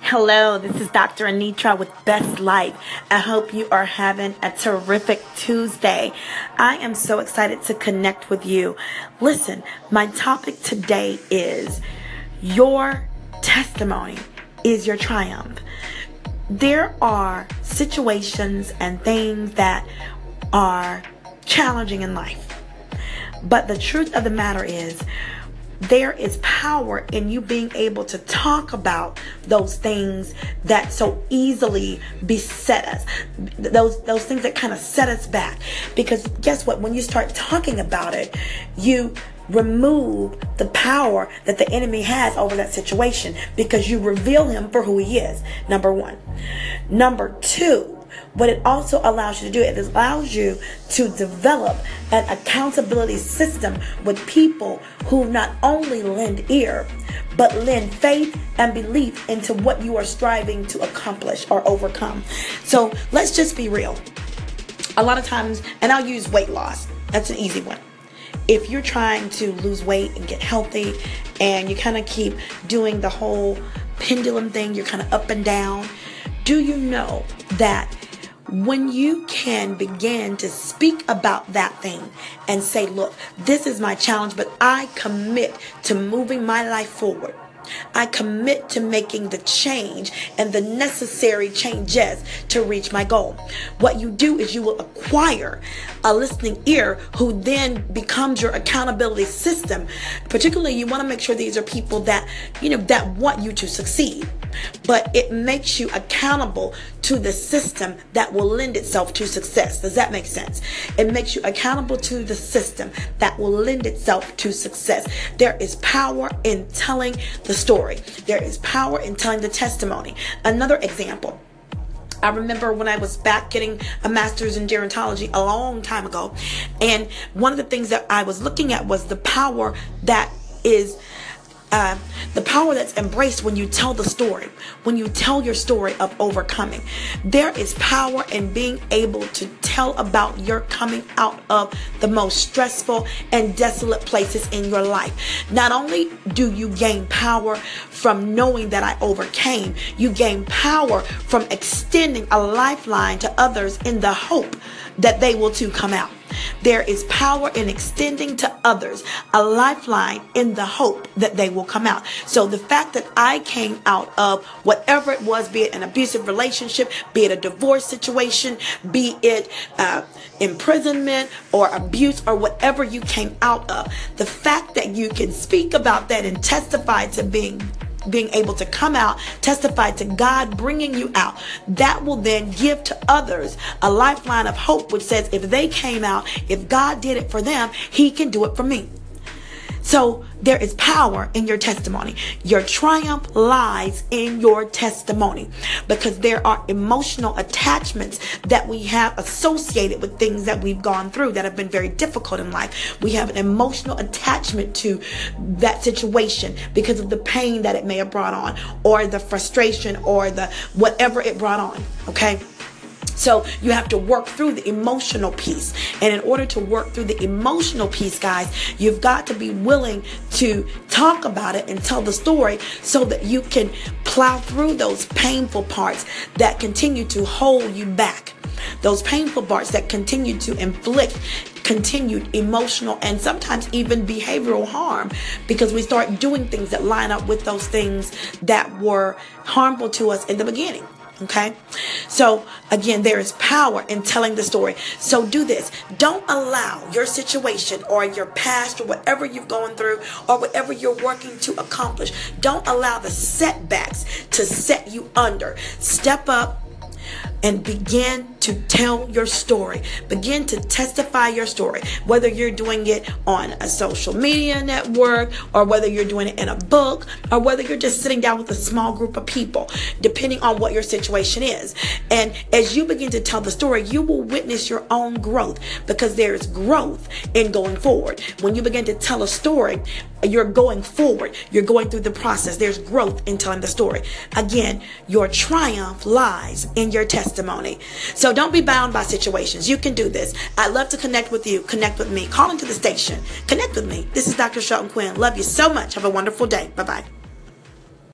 Hello, this is Dr. Anitra with Best Life. I hope you are having a terrific Tuesday. I am so excited to connect with you. Listen, my topic today is your testimony is your triumph. There are situations and things that are challenging in life. But the truth of the matter is, there is power in you being able to talk about those things that so easily beset us. Those those things that kind of set us back. Because guess what? When you start talking about it you remove the power that the enemy has over that situation because you reveal him for who he is number 1 number 2 what it also allows you to do, it allows you to develop an accountability system with people who not only lend ear, but lend faith and belief into what you are striving to accomplish or overcome. So let's just be real. A lot of times, and I'll use weight loss, that's an easy one if you're trying to lose weight and get healthy and you kind of keep doing the whole pendulum thing, you're kind of up and down, do you know that when you can begin to speak about that thing and say, look, this is my challenge, but I commit to moving my life forward. I commit to making the change and the necessary changes to reach my goal. What you do is you will acquire a listening ear who then becomes your accountability system. Particularly, you want to make sure these are people that, you know, that want you to succeed. But it makes you accountable to the system that will lend itself to success. Does that make sense? It makes you accountable to the system that will lend itself to success. There is power in telling the story. There is power in telling the testimony. Another example. I remember when I was back getting a master's in gerontology a long time ago. And one of the things that I was looking at was the power that is uh, the power that's embraced when you tell the story, when you tell your story of overcoming. There is power in being able to tell about your coming out of the most stressful and desolate places in your life. Not only do you gain power from knowing that I overcame, you gain power from extending a lifeline to others in the hope that they will too come out. There is power in extending to others a lifeline in the hope that they will come out. So the fact that I came out of whatever it was, be it an abusive relationship, be it a divorce situation, be it uh, imprisonment or abuse or whatever you came out of, the fact that you can speak about that and testify to being being able to come out, testify to God bringing you out, that will then give to others a lifeline of hope, which says if they came out, if God did it for them, He can do it for me. So there is power in your testimony. Your triumph lies in your testimony because there are emotional attachments that we have associated with things that we've gone through that have been very difficult in life. We have an emotional attachment to that situation because of the pain that it may have brought on or the frustration or the whatever it brought on. Okay. So you have to work through the emotional piece. And in order to work through the emotional piece, guys, you've got to be willing to talk about it and tell the story so that you can plow through those painful parts that continue to hold you back. Those painful parts that continue to inflict continued emotional and sometimes even behavioral harm because we start doing things that line up with those things that were harmful to us in the beginning. Okay. So again, there is power in telling the story. So do this. Don't allow your situation or your past or whatever you've gone through or whatever you're working to accomplish. Don't allow the setbacks to set you under. Step up and begin to tell your story. Begin to testify your story, whether you're doing it on a social media network or whether you're doing it in a book or whether you're just sitting down with a small group of people, depending on what your situation is. And as you begin to tell the story, you will witness your own growth because there is growth in going forward. When you begin to tell a story, you're going forward. You're going through the process. There's growth in telling the story. Again, your triumph lies in your testimony. So don't be bound by situations. You can do this. I'd love to connect with you. Connect with me. Call into the station. Connect with me. This is Dr. Shelton Quinn. Love you so much. Have a wonderful day. Bye bye.